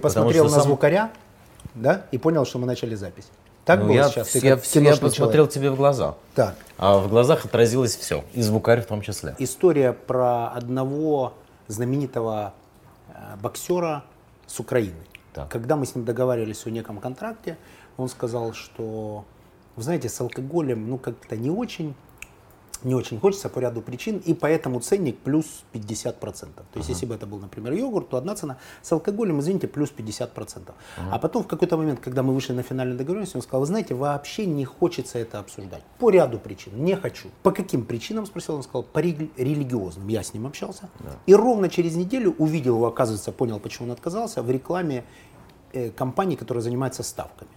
посмотрел на сам- звукаря, да, и понял, что мы начали запись. Так Ну, было я, сейчас? Ты я, я посмотрел человек. тебе в глаза. Так, А в глазах отразилось все. И звукарь в том числе. история про одного знаменитого э, боксера с Украины. Так. Когда мы с ним договаривались о неком контракте, он сказал, что, вы знаете, с алкоголем, ну, как-то не очень, не очень хочется по ряду причин, и поэтому ценник плюс 50%. То есть, если бы это был, например, йогурт, то одна цена. С алкоголем, извините, плюс 50%. А потом в какой-то момент, когда мы вышли на финальную договоренность, он сказал, вы знаете, вообще не хочется это обсуждать. По ряду причин. Не хочу. По каким причинам, спросил, он сказал, по рели- религиозным. Я с ним общался. И ровно через неделю увидел его, оказывается, понял, почему он отказался, в рекламе э, компании, которая занимается ставками.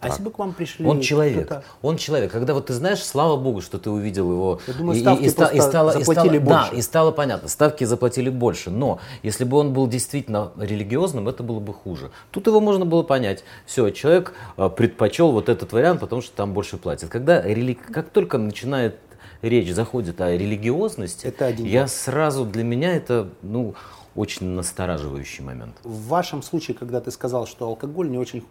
А если бы к вам пришли... Он человек. Он человек. Когда вот ты знаешь, слава богу, что ты увидел его. Я думаю, ставки ста- просто заплатили Да, больше. и стало понятно. Ставки заплатили больше. Но если бы он был действительно религиозным, это было бы хуже. Тут его можно было понять. Все, человек э, предпочел вот этот вариант, потому что там больше платят. Когда рели- как только начинает речь заходит о религиозности, Это один я сразу для меня это ну очень настораживающий момент. В вашем случае, когда ты сказал, что алкоголь, не очень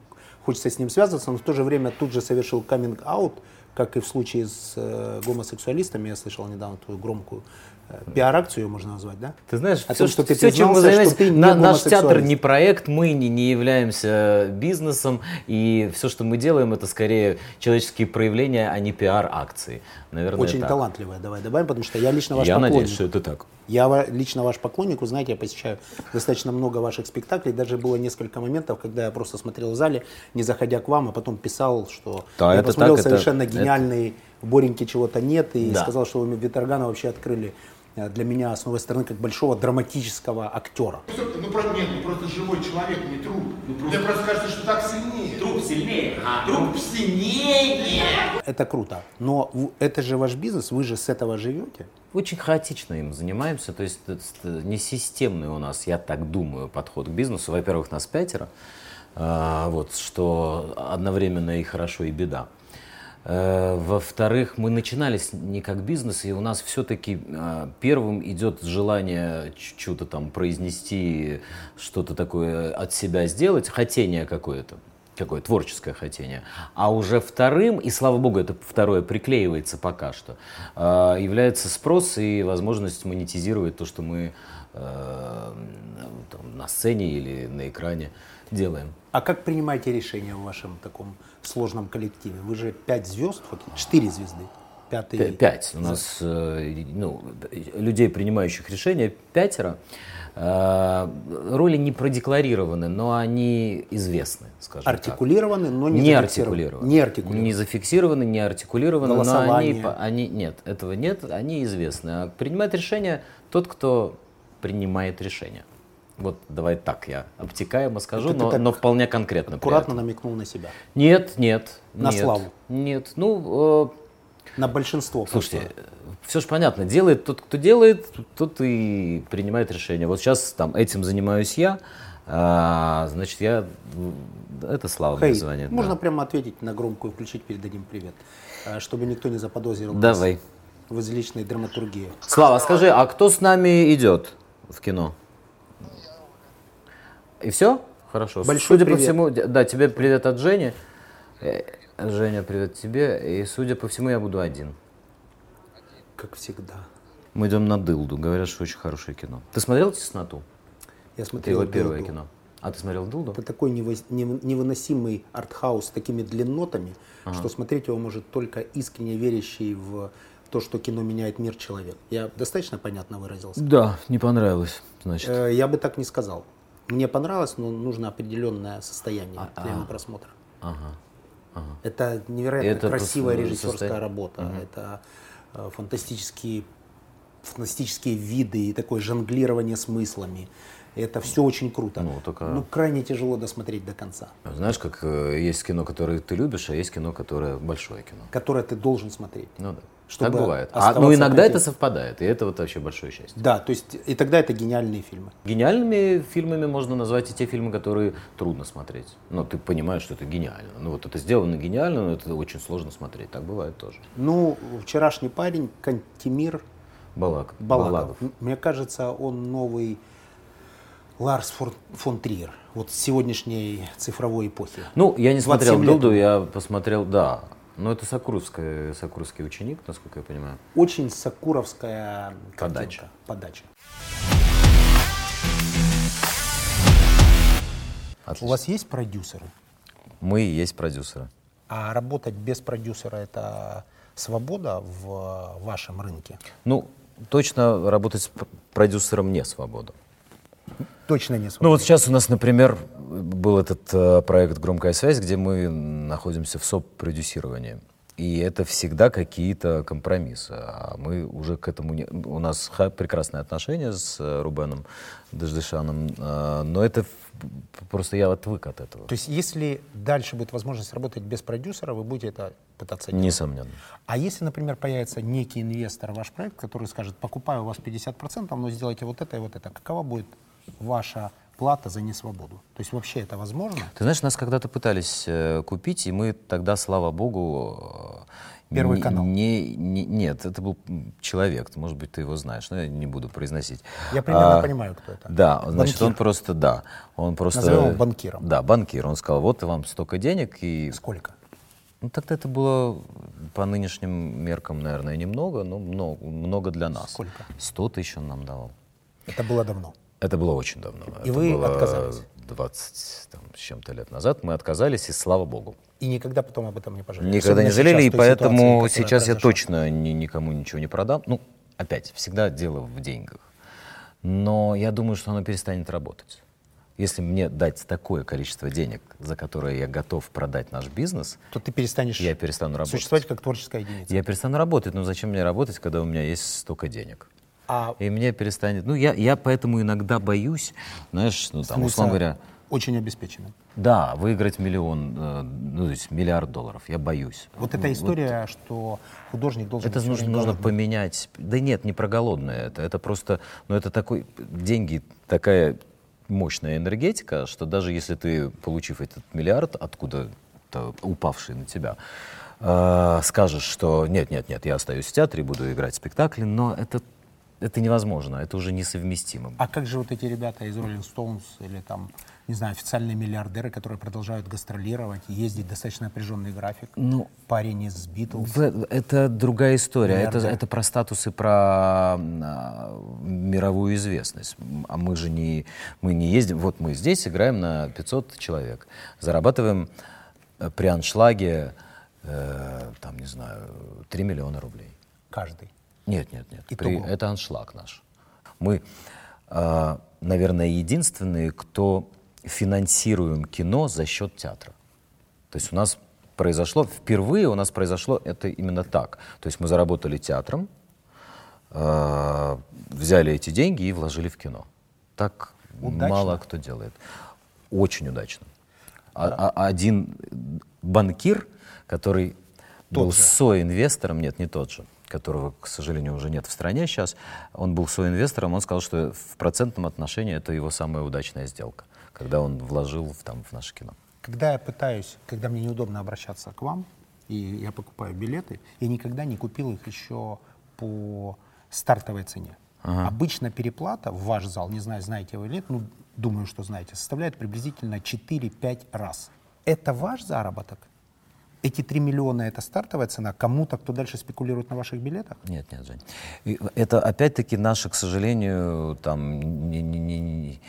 хочется с ним связываться, но в то же время тут же совершил каминг-аут, как и в случае с э, гомосексуалистами, я слышал недавно твою громкую э, пиар-акцию, ее можно назвать, да? Ты знаешь, О все, том, что ты все, чем мы занимаемся, что ты не на- наш театр не проект, мы не, не являемся бизнесом, и все, что мы делаем, это скорее человеческие проявления, а не пиар-акции. Наверное, Очень так. талантливая, давай добавим, потому что я лично ваш Я поклонник. надеюсь, что это так. Я лично ваш поклонник, вы знаете, я посещаю достаточно много ваших спектаклей. Даже было несколько моментов, когда я просто смотрел в зале, не заходя к вам, а потом писал, что Да, я это посмотрел так, это- совершенно это- гениальный Бореньки чего-то нет, и Да. сказал, что вы Виторгана вообще открыли для меня с новой стороны как большого драматического актера. Ну, про- нет, ну просто живой человек, не труп. Мне просто кажется, что так сильнее. Труп сильнее. Труп сильнее. Это круто. Но это же ваш бизнес, вы же с этого живете. Очень хаотично им занимаемся, то есть это не системный у нас, я так думаю, подход к бизнесу. Во-первых, нас пятеро, а, вот, что одновременно и хорошо, и беда. Э, Во-вторых, мы начинали с- не как бизнес, и у нас все-таки первым идет желание что-то там произнести, что-то такое от себя сделать, хотение какое-то какое творческое хотение. А уже вторым, и слава богу, это второе приклеивается пока что, э, является спрос и возможность монетизировать то, что мы э, там, на сцене или на экране делаем. А как принимаете решения в вашем таком сложном коллективе? Вы же пять звезд, фактически, четыре звезды. Пятый. Пять. У нас э, ну, людей, принимающих решения, пятеро. Э, Роли не продекларированы, но они известны, скажем так. Артикулированы, но не, не артикулированы. Не артикулированы. Не зафиксированы, не артикулированы, но они, Голосование. они... Нет, этого нет, они известны. А принимает решение тот, кто принимает решение. Вот давай так я обтекаемо скажу, ты но, но вполне конкретно. Аккуратно намекнул на себя. Нет, нет. На нет, славу. Нет. Ну, э, На большинство. Слушайте, просто. все же понятно, делает тот, кто делает, тот и принимает решение. Вот сейчас там этим занимаюсь я, а, значит, я это слава Хей, мне звонит. можно да. прямо ответить на громкую, включить, передадим привет, а, чтобы никто не заподозрил нас Давай. в излишней драматургии. Слава, скажи, а кто с нами идет в кино? И все? Хорошо. Большой судя по привет. всему, д- да, тебе привет от Жени. Э, Женя, привет тебе. И судя по всему, я буду один. Как всегда. Мы идем на Дылду. Говорят, что очень хорошее кино. Ты смотрел «Тесноту»? Я Это смотрел его первое «Дылду». кино. А ты смотрел «Дылду»? Это такой невыносимый артхаус с такими длиннотами, что смотреть его может только искренне верящий в то, что кино меняет мир человек. Я достаточно понятно выразился? Да, не понравилось, значит. Э, Я бы так не сказал. Мне понравилось, но нужно определенное состояние А, для а. его просмотра. Ага. Это невероятно Это красивая режиссерская состояние. работа. Это э, фантастические, фантастические виды и такое жонглирование смыслами. Это все очень круто. Ну, только- Но крайне тяжело досмотреть до конца. Знаешь, как э, есть кино, которое ты любишь, а есть кино, которое большое кино. Которое ты должен смотреть. Ну да. Чтобы так бывает. А, ну иногда на это совпадает, и это вот вообще большое счастье. Да, то есть и тогда это гениальные фильмы. Гениальными фильмами можно назвать и те фильмы, которые трудно смотреть. Но ты понимаешь, что это гениально. Ну вот это сделано гениально, но это очень сложно смотреть. Так бывает тоже. Ну, вчерашний парень, Кантимир Балак. Балагов. М- Мне кажется, он новый Ларс фон, фон Триер, вот с сегодняшней цифровой эпохи? Ну, я не смотрел 27 лет. Дылду, я посмотрел, да. Но это Сакуровский, Сакуровский ученик, насколько я понимаю. Очень сакуровская Подача. подача. Отлично. У вас есть продюсеры? Мы и есть продюсеры. А работать без продюсера это свобода в вашем рынке? Ну, точно работать с продюсером не свобода. Точно не Ну свобода. вот сейчас у нас, например, был этот э, проект «Громкая связь», где мы находимся в соп-продюсировании. И это всегда какие-то компромиссы. А мы уже к этому не... У нас прекрасные отношения с э, Рубеном Даждышаном, э, но это просто я отвык от этого. То есть если дальше будет возможность работать без продюсера, вы будете это пытаться делать? Несомненно. А если, например, появится некий инвестор в ваш проект, который скажет, покупаю у вас 50%, но сделайте вот это и вот это, какова будет ваша плата за несвободу? То есть вообще это возможно? Ты знаешь, нас когда-то пытались э, купить, и мы тогда, слава богу... э, Первый не- канал. Не, не- нет, это был человек, может быть, ты его знаешь, но я не буду произносить. Я примерно А, понимаю, кто это. Да, значит, Банкир. он просто, да, он просто... Назовем его банкиром. Да, банкир. Он сказал, вот вам столько денег, и... Сколько? Ну, тогда это было по нынешним меркам, наверное, немного, но много, много для нас. Сколько? 100 тысяч он нам давал. Это было давно. Это было очень давно. И Это вы было отказались? 20 там, с чем-то лет назад мы отказались, и слава богу. И никогда потом об этом не пожалели. Никогда не Особенно жалели, и поэтому ситуации, сейчас я точно ни- никому ничего не продам. Ну, опять, всегда дело в деньгах. Но я думаю, что оно перестанет работать. Если мне дать такое количество денег, за которое я готов продать наш бизнес, То ты перестанешь я перестану работать. существовать как творческая единица. Я перестану работать, но зачем мне работать, когда у меня есть столько денег? А И мне перестанет... Ну, я, я поэтому иногда боюсь, знаешь, ну, там, условно говоря, очень обеспеченным. да, выиграть миллион, э, ну, то есть миллиард долларов, я боюсь. Вот эта история, что художник должен Это нужно, нужно поменять. Да нет, не про голодное это. Это просто, ну это такой, деньги, такая мощная энергетика, что даже если ты, получив этот миллиард, откуда-то упавший на тебя, э, скажешь, что нет, нет, нет, я остаюсь в театре, буду играть спектакли, но это, это невозможно, это уже несовместимо. А как же вот эти ребята из Rolling Stones или там, не знаю, официальные миллиардеры, которые продолжают гастролировать, ездить достаточно напряженный график? Ну, Парень из Битлз. В- Это другая история. Это, Миллиардер. это про статус и про а, мировую известность. А мы же не, мы не ездим. Вот мы здесь играем на 500 человек. Зарабатываем э, при аншлаге, э, там, не знаю, 3 миллиона рублей. Каждый. Нет, нет, нет. При- это аншлаг наш. Мы, а, наверное, единственные, кто финансируем кино за счет театра. То есть у нас произошло, впервые у нас произошло это именно так. То есть мы заработали театром, а, взяли эти деньги и вложили в кино. Так Удачно. мало кто делает. Очень удачно. А- а- один банкир, который Тот был же. соинвестором, нет, не тот же, которого, к сожалению, уже нет в стране сейчас, он был соинвестором, он сказал, что в процентном отношении это его самая удачная сделка, когда он вложил в, там, в наше кино. Когда я пытаюсь, когда мне неудобно обращаться к вам, и я покупаю билеты, я никогда не купил их еще по стартовой цене. Обычно переплата в ваш зал, не знаю, знаете вы или нет, ну, думаю, что знаете, составляет приблизительно 4-5 раз. Это ваш заработок? Эти 3 миллиона — это стартовая цена кому-то, кто дальше спекулирует на ваших билетах? Нет, нет, Жень. Это опять-таки наша, к сожалению, там не- не- не-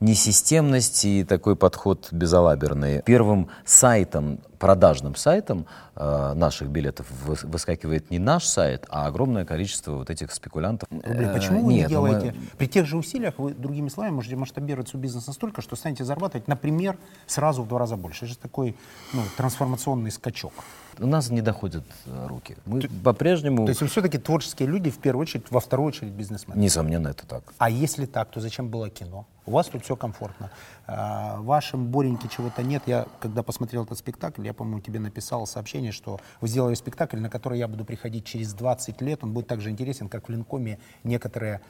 несистемность и такой подход безалаберный. Первым сайтом, продажным сайтом э, наших билетов выс- выскакивает не наш сайт, а огромное количество вот этих спекулянтов. Рублей. Э, Почему вы нет, не ну мы- делаете? При тех же усилиях вы, другими словами, можете масштабировать свой бизнес настолько, что станете зарабатывать, например, сразу в два раза больше. Это же такой ну, трансформационный скачок. У нас не доходят э, руки. Мы по-прежнему, То есть вы все-таки творческие люди, в первую очередь, во вторую очередь бизнесмены. несомненно, это так. А если так, то зачем было кино? У вас тут все комфортно. А, вашем Бореньке чего-то нет. Я, когда посмотрел этот спектакль, я, по-моему, тебе написал сообщение, что вы сделали спектакль, на который я буду приходить через 20 лет. Он будет так же интересен, как в Линкоме некоторые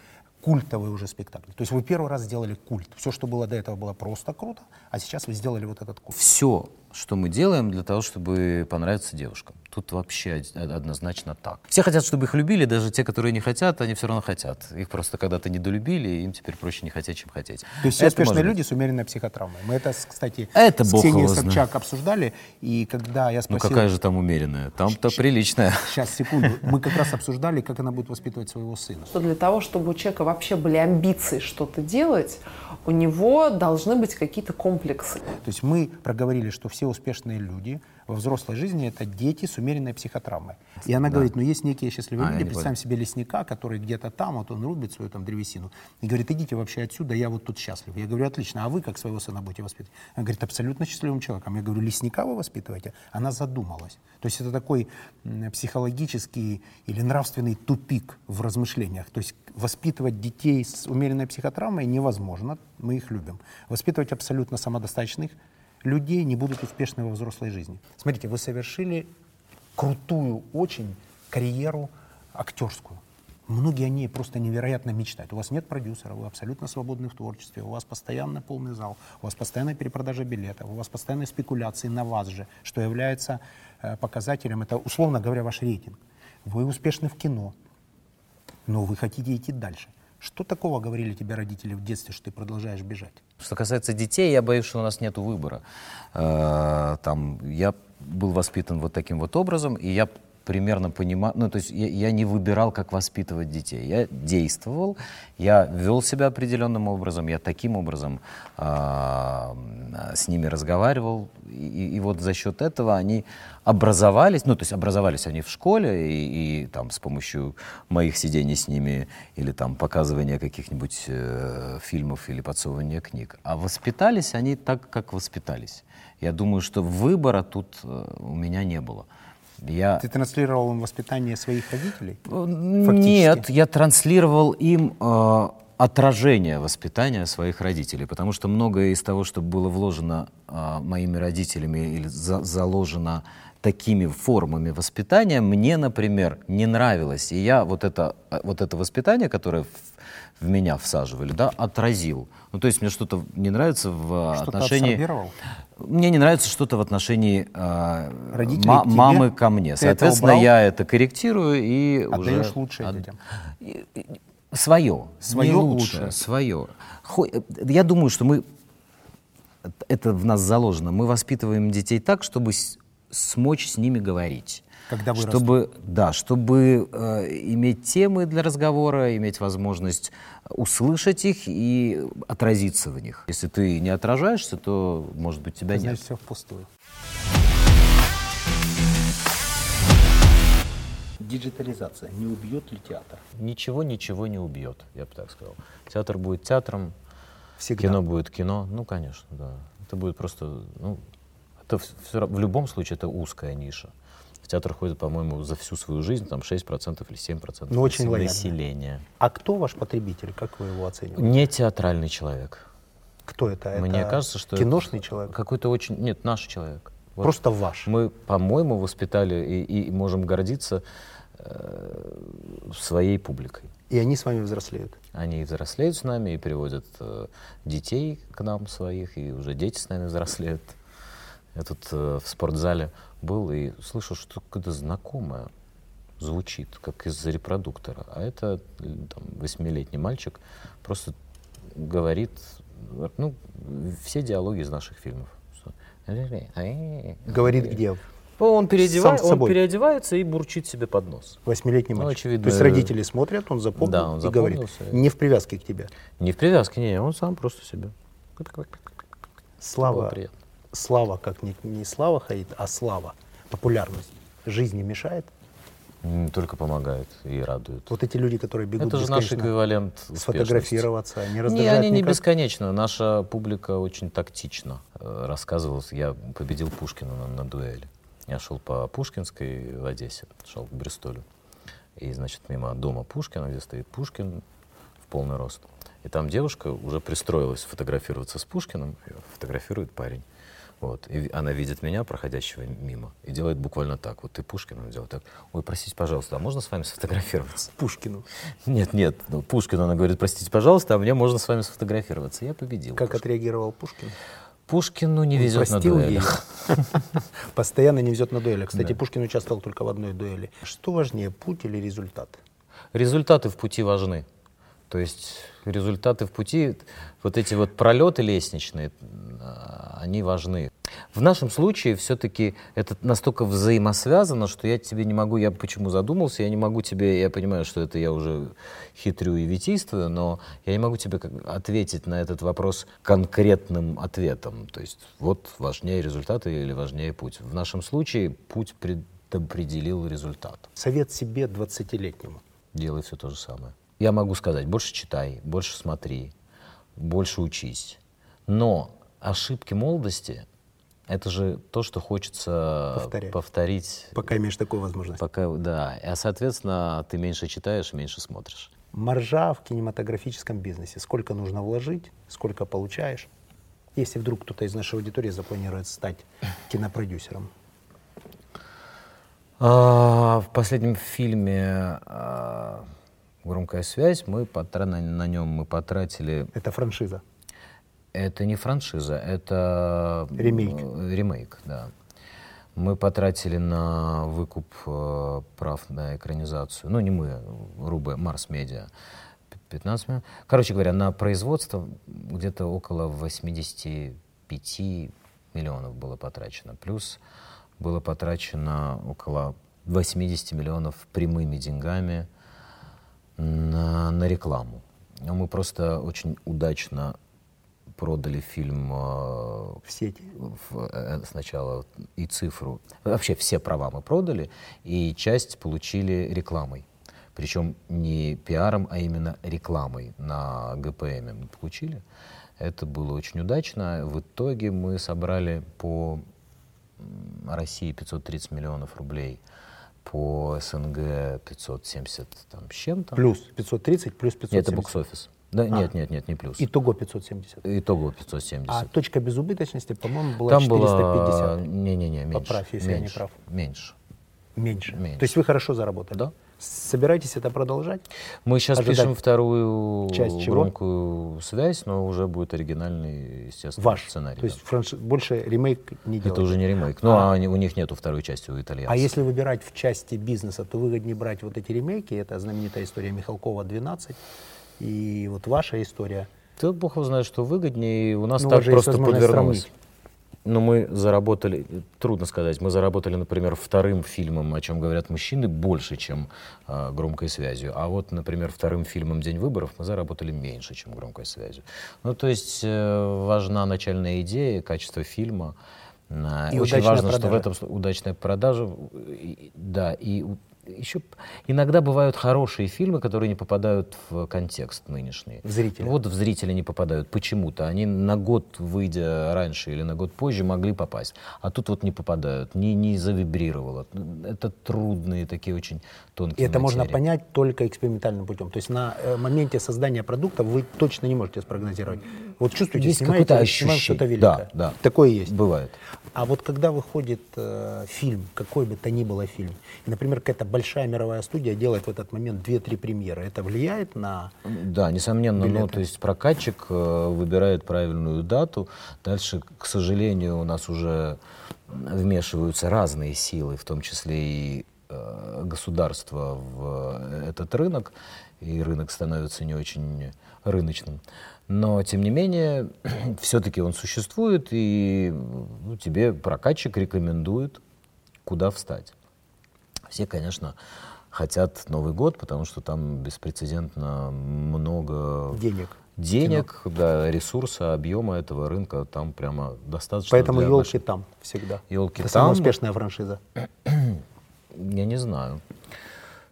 культовые уже спектакли. То есть вы первый раз сделали культ. Все, что было до этого, было просто круто, а сейчас вы сделали вот этот культ. все, что мы делаем для того, чтобы понравиться девушкам. Тут вообще однозначно так. Все хотят, чтобы их любили, даже те, которые не хотят, они все равно хотят. Их просто когда-то недолюбили, и им теперь проще не хотеть, чем хотеть. То есть все успешные люди с умеренной психотравмой. Мы это, кстати, это с Ксенией Собчак обсуждали, и когда я спросил... Ну какая же там умеренная? Там-то приличная. Сейчас, секунду. Мы как раз обсуждали, как она будет воспитывать своего сына. Что для того, чтобы у человека вообще были амбиции что-то делать, у него должны быть какие-то комплексы. То есть мы проговорили, что все успешные люди во взрослой жизни это дети с умеренной психотравмой. И она да. говорит, ну есть некие счастливые а, люди, представим себе лесника, который где-то там, вот он рубит свою там древесину, и говорит, идите вообще отсюда, я вот тут счастлив. Я говорю, отлично, а вы как своего сына будете воспитывать? Она говорит, абсолютно счастливым человеком. Я говорю, лесника вы воспитываете? Она задумалась. То есть это такой психологический или нравственный тупик в размышлениях. То есть воспитывать детей с умеренной психотравмой невозможно, мы их любим. Воспитывать абсолютно самодостаточных людей не будут успешны во взрослой жизни. Смотрите, вы совершили крутую очень карьеру актерскую. Многие о ней просто невероятно мечтают. У вас нет продюсера, вы абсолютно свободны в творчестве, у вас постоянно полный зал, у вас постоянная перепродажа билетов, у вас постоянные спекуляции на вас же, что является э, показателем, это, условно говоря, ваш рейтинг. Вы успешны в кино, но вы хотите идти дальше. Что такого говорили тебе родители в детстве, что ты продолжаешь бежать? Что касается детей, я боюсь, что у нас нет выбора. Э, там, я был воспитан вот таким вот образом, и я примерно понимал, ну, то есть я, я не выбирал, как воспитывать детей. Я действовал, я вел себя определенным образом, я таким образом э, с ними разговаривал, и, и вот за счет этого они образовались, ну, то есть образовались они в школе, и, и там с помощью моих сидений с ними или там показывания каких-нибудь э, фильмов или подсовывания книг. А воспитались они так, как воспитались. Я думаю, что выбора тут э, у меня не было. Я... Ты транслировал им воспитание своих родителей? Э, нет, я транслировал им э, отражение воспитания своих родителей, потому что многое из того, что было вложено э, моими родителями или за, заложено такими формами воспитания, мне, например, не нравилось. И я вот это, э, вот это воспитание, которое в, в меня всаживали, да, отразил. Ну, то есть мне что-то не нравится в что отношении... Мне не нравится что-то в отношении э, ма- мамы ко мне. Ты Соответственно, это я это корректирую и Отдаешь уже... лучшее от... детям. Свое. Свое не лучше. Лучшее, свое. Я думаю, что мы... Это в нас заложено. Мы воспитываем детей так, чтобы смочь с ними говорить. Когда вырастут. Чтобы, да, чтобы э, иметь темы для разговора, иметь возможность услышать их и отразиться в них. Если ты не отражаешься, то, может быть, тебя это нет. Значит, все впустую. Диджитализация не убьет ли театр? Ничего, ничего не убьет, я бы так сказал. Театр будет театром, Всегда. кино будет кино. Ну, конечно, да. Это будет просто, ну, это все, в любом случае это узкая ниша. В театр ходит, по-моему, за всю свою жизнь там 6% или 7% ну, очень населения. А кто ваш потребитель? Как вы его оцениваете? Не театральный человек. Кто это? Мне это кажется, что киношный человек. Какой-то очень нет наш человек. Вот Просто ваш. Мы, по-моему, воспитали и, и можем гордиться э, своей публикой. И они с вами взрослеют? Они взрослеют с нами и приводят э, детей к нам своих, и уже дети с нами взрослеют. Я тут э, в спортзале был и слышал, что какое-то знакомое звучит, как из-за репродуктора. А это там, восьмилетний мальчик просто говорит ну, все диалоги из наших фильмов. Говорит где? Он, переодевает, он переодевается и бурчит себе под нос. Восьмилетний ну, мальчик. очевидно, То есть родители смотрят, он запомнил да, он и говорит. Не в привязке к тебе. Не в привязке, не, он сам просто себе. Слава, слава, как не, не слава Хаид, а слава, популярность жизни мешает? Только помогает и радует. Вот эти люди, которые бегут Это же наш эквивалент сфотографироваться, не Не, они не никак... бесконечно. Наша публика очень тактична. Э, рассказывалось, я победил Пушкина на, на дуэли. Я шел по Пушкинской в Одессе, шел к Бристолю. И, значит, мимо дома Пушкина, где стоит Пушкин в полный рост. И там девушка уже пристроилась фотографироваться с Пушкиным, фотографирует парень. Вот. И она видит меня, проходящего мимо, и делает буквально так. Вот ты Пушкину делает так. Ой, простите, пожалуйста, а можно с вами сфотографироваться? Пушкину? Нет, нет. Ну, Пушкину она говорит, простите, пожалуйста, а мне можно с вами сфотографироваться. Я победил. Как Пушкин. отреагировал Пушкин? Пушкину не Он везет на дуэлях. Постоянно не везет на дуэли. Кстати, Да. Пушкин участвовал только в одной дуэли. Что важнее, путь или результат? Результаты в пути важны. То есть результаты в пути, вот эти вот пролеты лестничные, а, они важны. В нашем случае все-таки это настолько взаимосвязано, что я тебе не могу, я почему задумался, я не могу тебе, я понимаю, что это я уже хитрю и витийствую, но я не могу тебе ответить на этот вопрос конкретным ответом. То есть вот важнее результаты или важнее путь. В нашем случае путь предопределил результат Совет себе 20-летнему. делай все то же самое. Я могу сказать, больше читай, больше смотри, больше учись. Но ошибки молодости — это же то, что хочется Повторять. повторить. Пока имеешь такую возможность. Пока, да. А, соответственно, ты меньше читаешь, меньше смотришь. Маржа в кинематографическом бизнесе. Сколько нужно вложить, сколько получаешь. Если вдруг кто-то из нашей аудитории запланирует стать кинопродюсером. А, в последнем фильме а, «Громкая связь» мы потра- на, на нем мы потратили Это франшиза. Это не франшиза, это Ремейк. э, ремейк, да. Мы потратили на выкуп э, прав на экранизацию, ну не мы, Рубе, Марс Медиа, п- 15 миллионов. Короче говоря, на производство где-то около 85 миллионов было потрачено. Плюс было потрачено около 80 миллионов прямыми деньгами на, на рекламу. Мы просто очень удачно продали фильм э, В сети. в- э, сначала и цифру. Вообще все права мы продали, и часть получили рекламой. Причем не пиаром, а именно рекламой на ГПМ мы получили. Это было очень удачно. В итоге мы собрали по России 530 миллионов рублей, по СНГ 570 там, с чем-то. Плюс 530, плюс 570. Нет, это бокс-офис. Да, Нет, нет, нет, не плюс. Итого 570. Итого 570. А точка безубыточности, по-моему, была Там 450. было... Не-не-не, меньше. Поправь, если я не меньше, прав. Меньше. Меньше. меньше. То есть вы хорошо заработали? Да. Собираетесь это продолжать? Мы сейчас Ожидать пишем вторую часть чего? громкую связь, но уже будет оригинальный, естественно, Ваш. сценарий. То есть да. франши- больше ремейк не делать. Это уже не ремейк. Ну, а они- у них нету второй части у итальянцев. А если выбирать в части бизнеса, то выгоднее брать вот эти ремейки. Это знаменитая история Михалкова 12. И вот ваша история. Да бог его знает, что выгоднее. и У нас Ну, так просто подвернулось. сравнить. Ну, мы заработали, трудно сказать, мы заработали, например, вторым фильмом, о чем говорят мужчины, больше, чем а, громкой связью. А вот, например, вторым фильмом «День выборов» мы заработали меньше, чем громкой связью. Ну, то есть э, важна начальная идея, качество фильма. А, И Очень важно, что в продажа. этом удачная продажа. и- Да, и еще иногда бывают хорошие фильмы, которые не попадают в контекст нынешний. В зрителя. Вот в зрителя не попадают. Почему-то. Они на год, выйдя раньше или на год позже, могли попасть. А тут вот не попадают, не, не завибрировало. Это трудные такие очень И тонкие это можно материи. понять только экспериментальным путем. То есть на э, моменте создания продукта вы точно не можете спрогнозировать. Вот чувствуете, Есть снимаете, снимаем что-то ощущение. великое. Да, да. Такое есть. Бывает. А вот когда выходит э, фильм, какой бы то ни было фильм, и, например, какая-то большая мировая студия делает в этот момент 2-3 премьеры, это влияет на... Да, несомненно, но билеты. то есть прокатчик э, выбирает правильную дату. Дальше, к сожалению, у нас уже вмешиваются разные силы, в том числе и э, государство в этот рынок, и рынок становится не очень рыночным. Но, тем не менее, все-таки он существует, и ну, тебе прокатчик рекомендует, куда встать. Все, конечно, хотят Новый год, потому что там беспрецедентно много Денег. денег, да, ресурса, объема этого рынка там прямо достаточно. Поэтому елки нашей- там всегда. Елки это самая там. успешная франшиза. Я не знаю.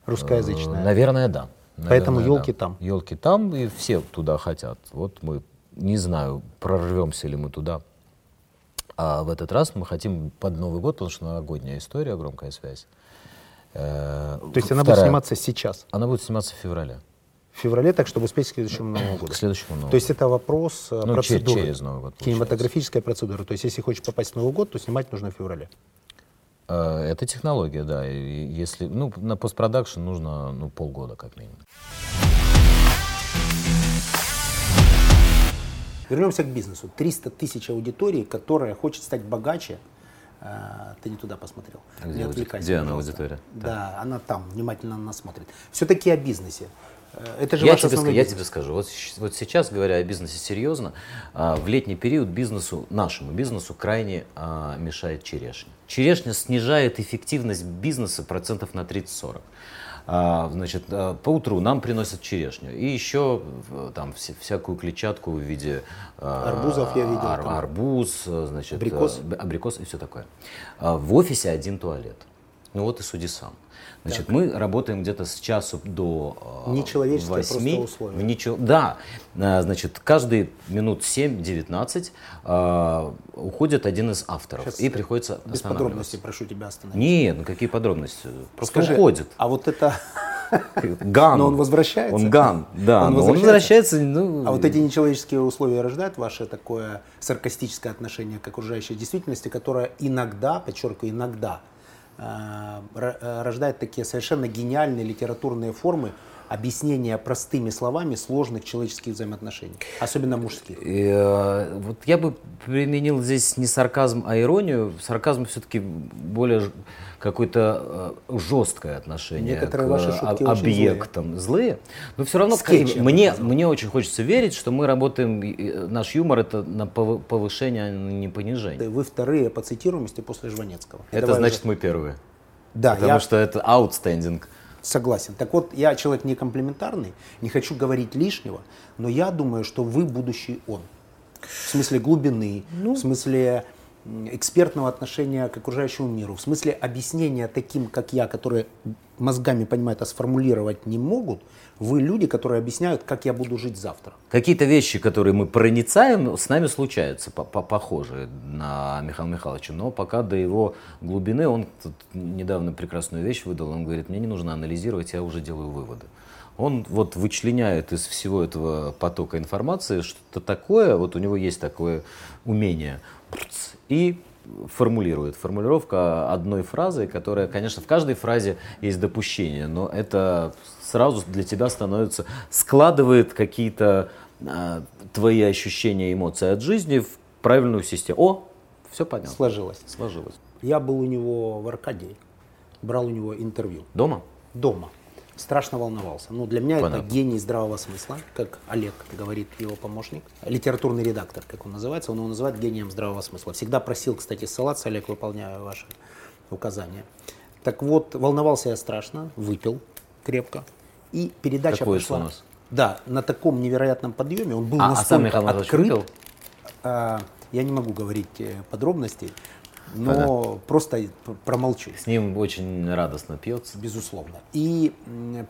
Русскоязычная. Э, Наверное, да. Поэтому Наверное, «Елки» да. там. Елки там, и все туда хотят. Вот мы, не знаю, прорвемся ли мы туда. А в этот раз мы хотим под Новый год, потому что новогодняя история, громкая связь. Э, То есть она будет вторая- сниматься сейчас, Она будет сниматься в феврале. в феврале, так чтобы успеть к следующему Новому году. К следующему Новому То есть это вопрос э, Ну, процедуры. через Новый год, получается. Кинематографической процедуры. То есть если хочешь попасть в Новый год, то снимать нужно в феврале. Э, Это технология, да. И если, ну, на постпродакшн нужно ну, полгода как минимум. Вернемся к бизнесу. 300 тысяч аудитории, которая хочет стать богаче, Ты не туда посмотрел. А где Не отвлекайся, где она, аудитория? Да, она там, внимательно на нас смотрит. Все-таки о бизнесе. Э, Это же Я тебе, ска- основной я тебе скажу, вот, вот сейчас, говоря о бизнесе серьезно, а, в летний период бизнесу, нашему бизнесу крайне а, мешает черешня. Черешня снижает эффективность бизнеса процентов на 30-40. А, значит, а, по утру нам приносят черешню и еще в- там вся- всякую клетчатку в виде а, Арбузов я видел ар- там. арбуз, значит, Абрикос. абрикос и все такое. А, В офисе один туалет. Ну вот и суди сам. Значит, мы работаем где-то с часу до а, Нечеловеческие восьми. просто условия. В ничего, да, А, значит, каждые минут 7-19 а, уходит один из авторов, Щас, и э, приходится Без подробностей прошу тебя остановить. Нет, ну какие подробности? Просто Скажи, уходит. А вот это... Ган. Но он возвращается? Он ган, да. Он но он возвращается? возвращается, ну... А вот эти нечеловеческие условия рождают ваше такое саркастическое отношение к окружающей действительности, которое иногда, подчеркиваю, иногда э, э, рождает такие совершенно гениальные литературные формы объяснения простыми словами сложных человеческих взаимоотношений, особенно мужских. И, э, вот я бы применил здесь не сарказм, а иронию. Сарказм все-таки более какое-то э, жесткое отношение Некоторые к ваши шутки очень объектам. Злые. Но все равно Скетчи, мне, мне очень хочется верить, что мы работаем, наш юмор это на пов- повышение, а не понижение. Вы вторые по цитируемости после Жванецкого. Это Давай значит уже- мы первые. да, Потому я что это outstanding. Согласен. Так вот, я человек не комплиментарный, не хочу говорить лишнего, но я думаю, что вы будущий он. В смысле глубины, в смысле экспертного отношения к окружающему миру, в смысле объяснения таким, как я, которые мозгами понимают, а сформулировать не могут, вы люди, которые объясняют, как я буду жить завтра. Какие-то вещи, которые мы проницаем, с нами случаются, по- по- похожие на Михаила Михайловича. Но пока до его глубины, он тут недавно прекрасную вещь выдал, он говорит, мне не нужно анализировать, я уже делаю выводы. Он вот вычленяет из всего этого потока информации что-то такое, вот у него есть такое умение, и формулирует. Формулировка одной фразы, которая, конечно, в каждой фразе есть допущение, но это сразу для тебя становится, складывает какие-то а, твои ощущения, эмоции от жизни в правильную систему. О, все понятно. Сложилось. Сложилось. Я был у него в Аркадии, брал у него интервью. Дома? дома. Страшно волновался. Ну, для меня Понятно. это гений здравого смысла, как Олег говорит его помощник. Литературный редактор, как он называется, он его называет гением здравого смысла. Всегда просил, кстати, ссылаться, Олег, выполняю ваши указания. Так вот, волновался я страшно, выпил крепко. И передача Какой пошла. у нас? Да, на таком невероятном подъеме. Он был А, а настолько сам Михаил Михайлович открыт. выпил? А, я не могу говорить э, подробностей, но просто пр- промолчу. С ним очень радостно пьется. Безусловно. И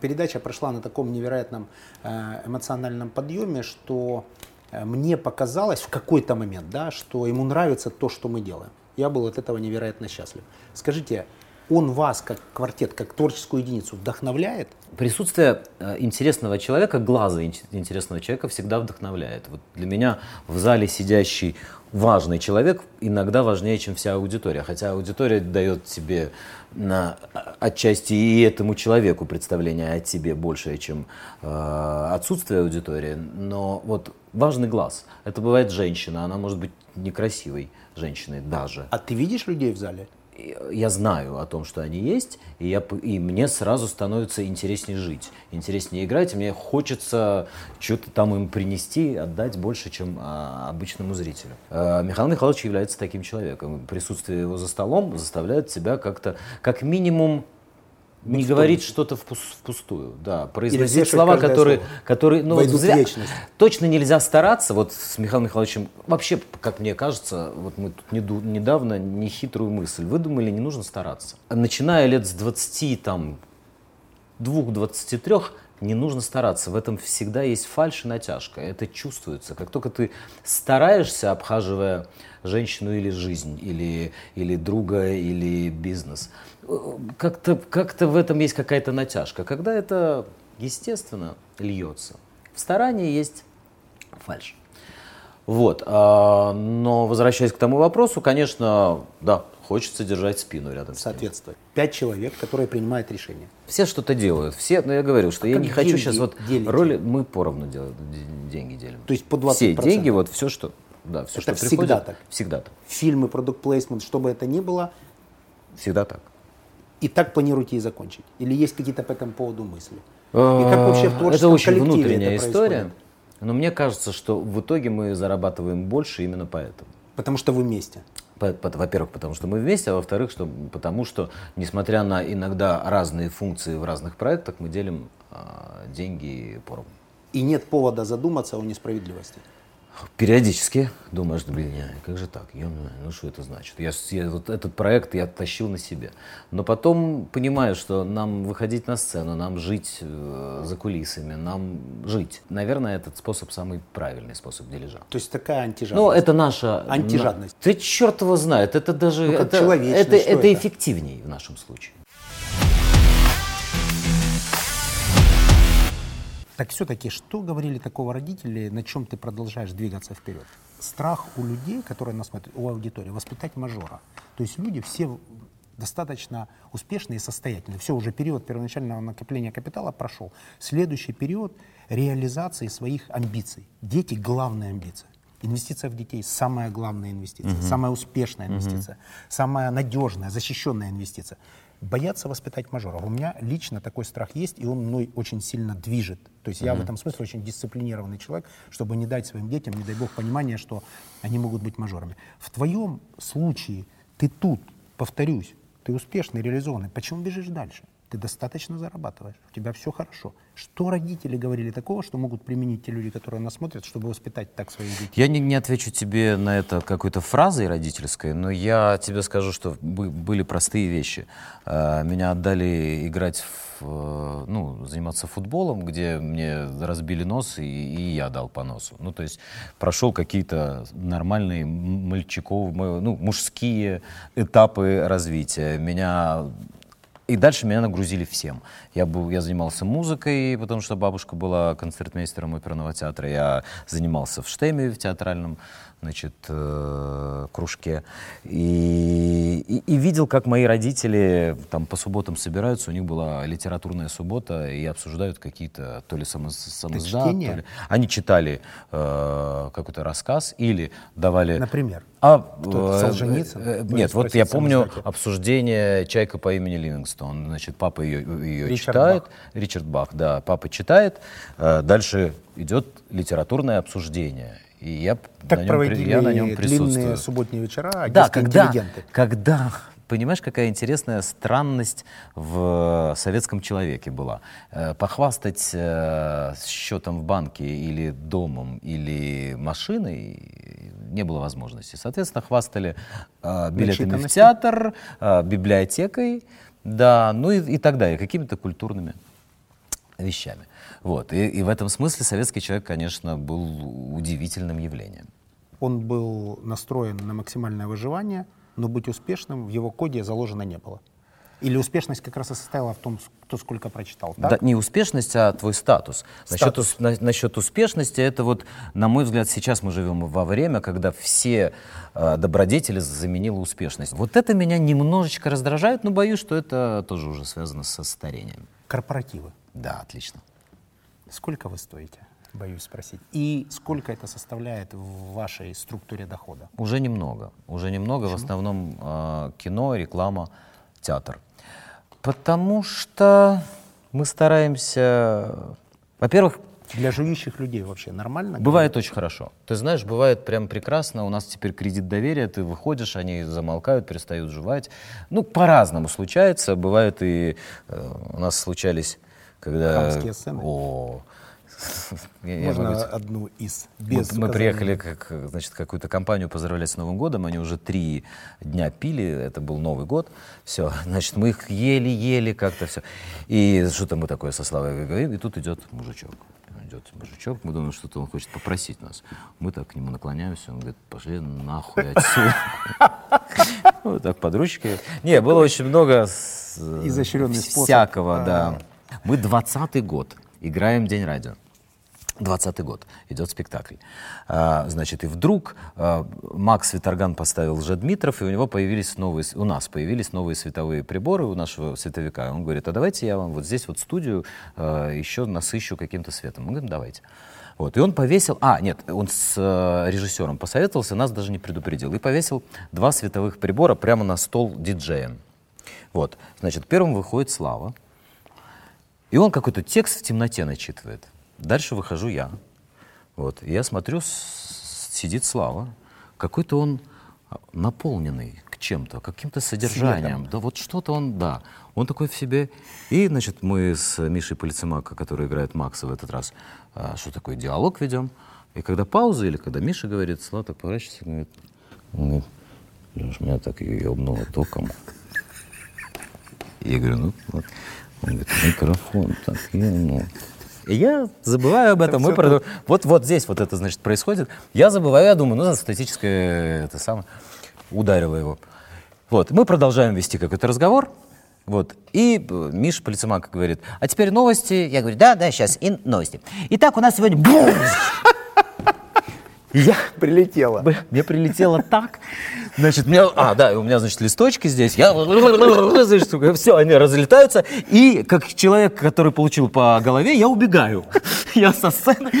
передача прошла на таком невероятном э, эмоциональном подъеме, что э, мне показалось в какой-то момент, да, что ему нравится то, что мы делаем. Я был от этого невероятно счастлив. Скажите, он вас, как квартет, как творческую единицу, вдохновляет? Присутствие э, интересного человека, глаза ин- интересного человека всегда вдохновляет. Вот для меня в зале сидящий важный человек иногда важнее, чем вся аудитория. Хотя аудитория дает тебе на, а- отчасти и этому человеку представление о тебе большее, чем э, отсутствие аудитории. Но вот важный глаз. Это бывает женщина, она может быть некрасивой женщиной даже. А ты видишь людей в зале? Я знаю о том, что они есть, и, я, и мне сразу становится интереснее жить, интереснее играть, мне хочется что-то там им принести, отдать больше, чем а, обычному зрителю. А, Михаил Михайлович является таким человеком. Присутствие его за столом заставляет тебя как-то, как минимум, не говорить что-то впус- впустую, да, произносить слова, которые, слово. которые, ну, Войдут в зря- вечность. точно нельзя стараться, вот с Михаилом Михайловичем, вообще, как мне кажется, вот мы тут недавно нехитрую мысль выдумали, не нужно стараться. Начиная лет с 20, там, двух 23 не нужно стараться. В этом всегда есть фальшь и натяжка. Это чувствуется. Как только ты стараешься, обхаживая женщину или жизнь, или, или друга, или бизнес, как-то как в этом есть какая-то натяжка. Когда это естественно льется. В старании есть фальшь. Вот. а, но возвращаясь к тому вопросу, конечно, да, хочется держать спину рядом с ним. Соответствовать. Пять человек, которые принимают решения. Все что-то делают. Все, но я говорю, что я как не хочу деньги сейчас вот делите? роли. Мы поровну делаем, деньги делим. То есть по 20%? Все деньги, вот все, что Да, все, Это что всегда приходит, так? Всегда так. Фильмы, продукт плейсмент, что бы это ни было, Всегда так. И так планируете и закончить? Или есть какие-то по этому поводу мысли? И как вообще в Это творческом очень коллективе внутренняя это история. происходит? Но мне кажется, что в итоге мы зарабатываем больше именно поэтому. Потому что вы вместе. Во-первых, потому что мы вместе, а во-вторых, что, потому что, несмотря на иногда разные функции в разных проектах, мы делим а, деньги поровну. И нет повода задуматься о несправедливости. Периодически думаешь, блин, как же так? Ё-моё, ну что это значит? Я, я вот этот проект я тащил на себе. Но потом понимаешь, что нам выходить на сцену, нам жить э, за кулисами, нам жить. Наверное, этот способ самый правильный способ дележа. То есть такая антижадность. Ну, это наша... Антижадность. Ты черт его знает, это даже... Ну, это, это, это это? эффективней в нашем случае. Так все-таки, что говорили такого родители, на чем ты продолжаешь двигаться вперед? Страх у людей, которые нас смотрят, у аудитории, воспитать мажора. То есть люди все достаточно успешные и состоятельные. Все, уже период первоначального накопления капитала прошел. Следующий период реализации своих амбиций. Дети – главная амбиция. Инвестиция в детей – самая главная инвестиция, самая успешная инвестиция, самая надежная, защищенная инвестиция. Бояться воспитать мажора. У меня лично такой страх есть, и он мной очень сильно движет. То есть я в этом смысле очень дисциплинированный человек, чтобы не дать своим детям, не дай бог, понимания, что они могут быть мажорами. В твоем случае ты тут, повторюсь, ты успешный, реализованный. Почему бежишь дальше? Ты достаточно зарабатываешь, у тебя все хорошо. Что родители говорили такого, что могут применить те люди, которые нас смотрят, чтобы воспитать так своих детей? Я не, не отвечу тебе на это какой-то фразой родительской, но я тебе скажу, что бы- были простые вещи. Э, Меня отдали играть в, э, ну, заниматься футболом, где мне разбили нос, и, и я дал по носу. Ну, то есть прошел какие-то нормальные мальчиков, ну, мужские этапы развития. Меня и дальше меня нагрузили всем. Я, был, я занимался музыкой, потому что бабушка была концертмейстером оперного театра. Я занимался в штеме, в театральном значит, э, кружке. И, и, и видел, как мои родители там по субботам собираются. У них была литературная суббота, и обсуждают какие-то то ли само, самоздат, то ли... Они читали э, какой-то рассказ или давали... Например? А, э, Солженицын? э, Нет, вот я помню самоздате. обсуждение «Чайка по имени Ливингстон». Значит, папа ее, ее Ричард читает. Бах. Ричард Бах, да. Папа читает. э, Дальше идет литературное обсуждение. И я, Так на нем, проводили я на нем длинные субботние вечера, Да, одесские когда, когда, понимаешь, какая интересная странность в советском человеке была. Э, Похвастать э, счетом в банке или домом, или машиной не было возможности. Соответственно, хвастали э, билетами в театр, э, библиотекой, да, ну и, и так далее, какими-то культурными вещами. Вот. И, и в этом смысле советский человек, конечно, был удивительным явлением. Он был настроен на максимальное выживание, но быть успешным в его коде заложено не было. Или успешность как раз и состояла в том, кто сколько прочитал. Так? Да, не успешность, а твой статус. Насчет, Статус. ус- на- насчет успешности, это вот, на мой взгляд, сейчас мы живем во время, когда все э, добродетели заменила успешность. Вот это меня немножечко раздражает, но боюсь, что это тоже уже связано со старением. Корпоративы. Да, отлично. Сколько вы стоите? Боюсь спросить. И сколько это составляет в вашей структуре дохода? Уже немного. Уже немного, в основном э, кино, реклама, театр. Потому что мы стараемся, во-первых, Для жующих людей вообще нормально? Бывает очень хорошо. Ты знаешь, бывает прям прекрасно. У нас теперь кредит доверия, ты выходишь, они замолкают, перестают жевать. Ну, по-разному случается. Бывает и э, у нас случались, когда... Хамские сцены? О, я- я, Можно может быть, одну из? мы, Без мы указания. приехали как, значит, какую-то компанию поздравлять с Новым годом, они уже три дня пили, это был Новый год, все, значит, мы их ели-ели как-то все. И что-то мы такое со Славой говорим, и тут идет мужичок. Идет мужичок, мы думаем, что-то он хочет попросить нас. Мы так к нему наклоняемся, он говорит, пошли нахуй отсюда. Вот так под ручки. Не, было очень много с- Изощренный способ. всякого, А. да. Мы 20-й год играем День радио. 20 год идет спектакль. А, значит, и вдруг а, Макс Виторган поставил Дмитров, и у него появились новые, у нас появились новые световые приборы у нашего световика. Он говорит, а давайте я вам вот здесь вот студию а, еще насыщу каким-то светом. Мы говорим, давайте. Вот. И он повесил, а, нет, он с э, режиссером посоветовался, нас даже не предупредил, и повесил два световых прибора прямо на стол диджея. Вот, значит, первым выходит Слава, и он какой-то текст в темноте начитывает. Дальше выхожу я. Вот, и я смотрю, сидит Слава, какой-то он наполненный к чем-то, каким-то содержанием. Да вот что-то он, да. Он такой в себе. И, значит, мы с Мишей Полицемако, который играет Макса в этот раз, а, что такое, диалог ведем. И когда пауза, или когда Миша говорит, Слава так поворачивается и говорит, он говорит, Леш, меня так ебнуло током. Я говорю, ну вот. Он говорит, микрофон так, я, ну. И я забываю об этом. Мы проду- вот, вот здесь вот это, значит, происходит. Я забываю, я думаю, ну, статическое, это самое, ударило его. Вот, мы продолжаем вести какой-то разговор. Вот, и э, Миша Полицемака говорит, а теперь новости. Я говорю, да, да, сейчас, и новости. Итак, у нас сегодня... Я Прилетело. Б- Мне прилетело так. Значит, мне, а, да, у меня, значит, листочки здесь. Я, значит, все, они разлетаются. И как человек, который получил по голове, я убегаю. Я со сцены.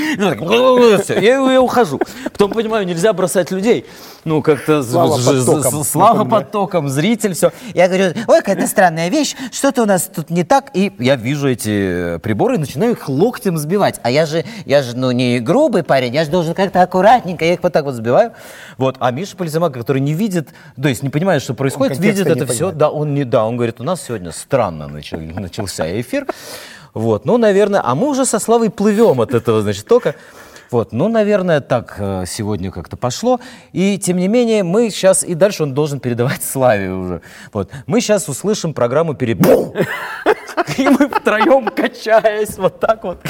всё, Я, я ухожу. Потом понимаю, нельзя бросать людей. Ну, как-то Слава ж- под з- током. с- слава Потом, да. под током, зритель, все. Я говорю, ой, какая-то странная вещь, что-то у нас тут не так. И я вижу эти э, приборы и начинаю их локтем сбивать. А я же, я же, ну, не грубый парень, я же должен как-то аккуратненько, я их вот так вот сбиваю. Вот. А Миша Полизамак, который не видит, то есть не понимает, что происходит, видит это все. понимает. Да, он не, да, он говорит, у нас сегодня странно начал- начался эфир. Вот, ну, наверное, а мы уже со Славой плывем от этого, значит, тока. Вот, ну, наверное, так э, сегодня как-то пошло. И, тем не менее, мы сейчас, и дальше он должен передавать Славе уже. Вот, мы сейчас услышим программу перед... И мы втроем, качаясь, вот так вот.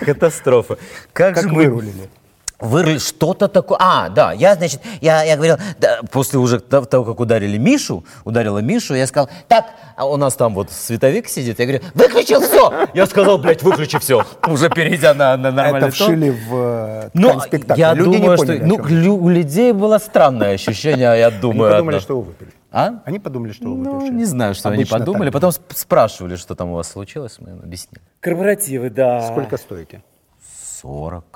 Катастрофа. Как, Как же мы вырулили? Вырыли что-то такое. А, да, я, значит, я, я говорил, да, после уже того, как ударили Мишу, ударила Мишу, я сказал, так, а у нас там вот световик сидит, я говорю, выключил все. Я сказал, блядь, выключи все, уже перейдя на, на нормальный Это тон. вшили в э, Ну, ткань спектакля. я Люди не думаю, что поняли, о ну, у людей было странное ощущение, я Они думаю. подумали, одно. что вы выпили. А? Они подумали, что вы Ну, не знаю, что они Обычно подумали. так. Потом сп- спрашивали, что там у вас случилось, мы им объяснили. Корпоративы, да. Сколько стоите? 40.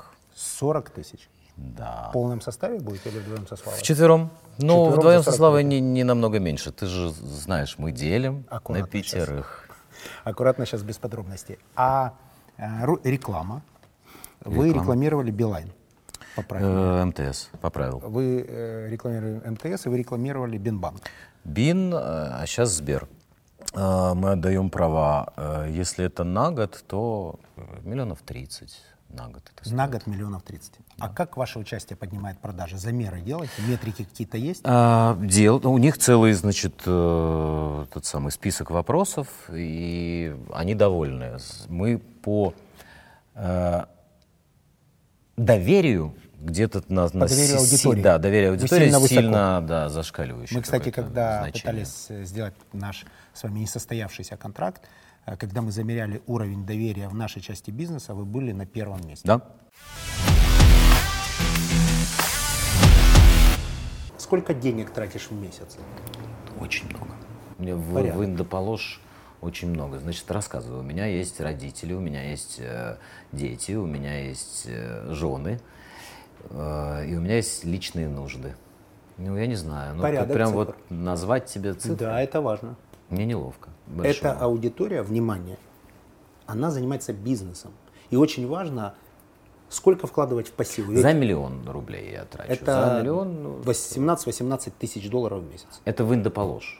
40 тысяч. Да. В полном составе будете или вдвоем со Славой? Вчетвером. Ну, Вчетвером вдвоем со 40 Славой не, не намного меньше. Ты же знаешь, мы делим Аккуратно на пятерых. Аккуратно сейчас без подробностей. А э, реклама. Вы Реклама. рекламировали Билайн. Поправь меня. Э, МТС, поправил. Вы э, рекламировали МТС и вы рекламировали Бинбанк. БИН, э, а сейчас Сбер. Э, Мы отдаем права. Если это на год, то миллионов 30 на год. Это На год миллионов 30. А как ваше участие поднимает продажи? Замеры делаете? Метрики какие-то есть? А, дел, у них целый, значит, э, тот самый список вопросов, и они довольны. Мы по э, доверию где-то на, на доверию си- аудитории. да, доверие Вы аудитории сильно сильно, высоко. да, зашкаливающее. Мы, кстати, когда значение. пытались э, сделать наш с вами несостоявшийся контракт, когда мы замеряли уровень доверия в нашей части бизнеса, вы были на первом месте. Да? Сколько денег тратишь в месяц? Очень много. Мне в, Порядок. в Индополож очень много. Значит, рассказываю. У меня есть родители, у меня есть э, дети, у меня есть э, жены, э, и у меня есть личные нужды. Ну, я не знаю. Ну, Порядок прям цифр. вот назвать тебе цифры, Да, это важно. Мне неловко. Эта большого. аудитория, внимание, она занимается бизнесом. И очень важно, сколько вкладывать в пассивы. Ведь За миллион рублей я трачу. это За миллион, ну, 18-18 тысяч долларов в месяц. это. Вы не доположите.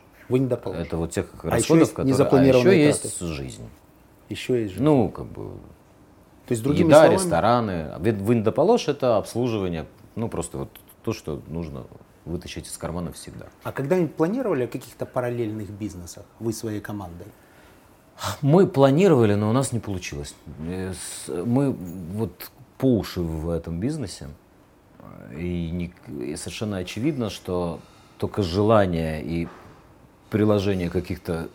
Это вот тех А расходов, которые... А еще траты. есть жизнь. Еще есть же. Ну, как бы, То есть, другими Еда, словами, рестораны. Ведь в Индополож это обслуживание, ну просто вот то, что нужно вытащить из кармана всегда. А когда-нибудь планировали о каких-то параллельных бизнесах вы своей командой? Мы планировали, но у нас не получилось. Э, Мы вот по уши в этом бизнесе. И, не- и совершенно очевидно, что только желание и приложение каких-то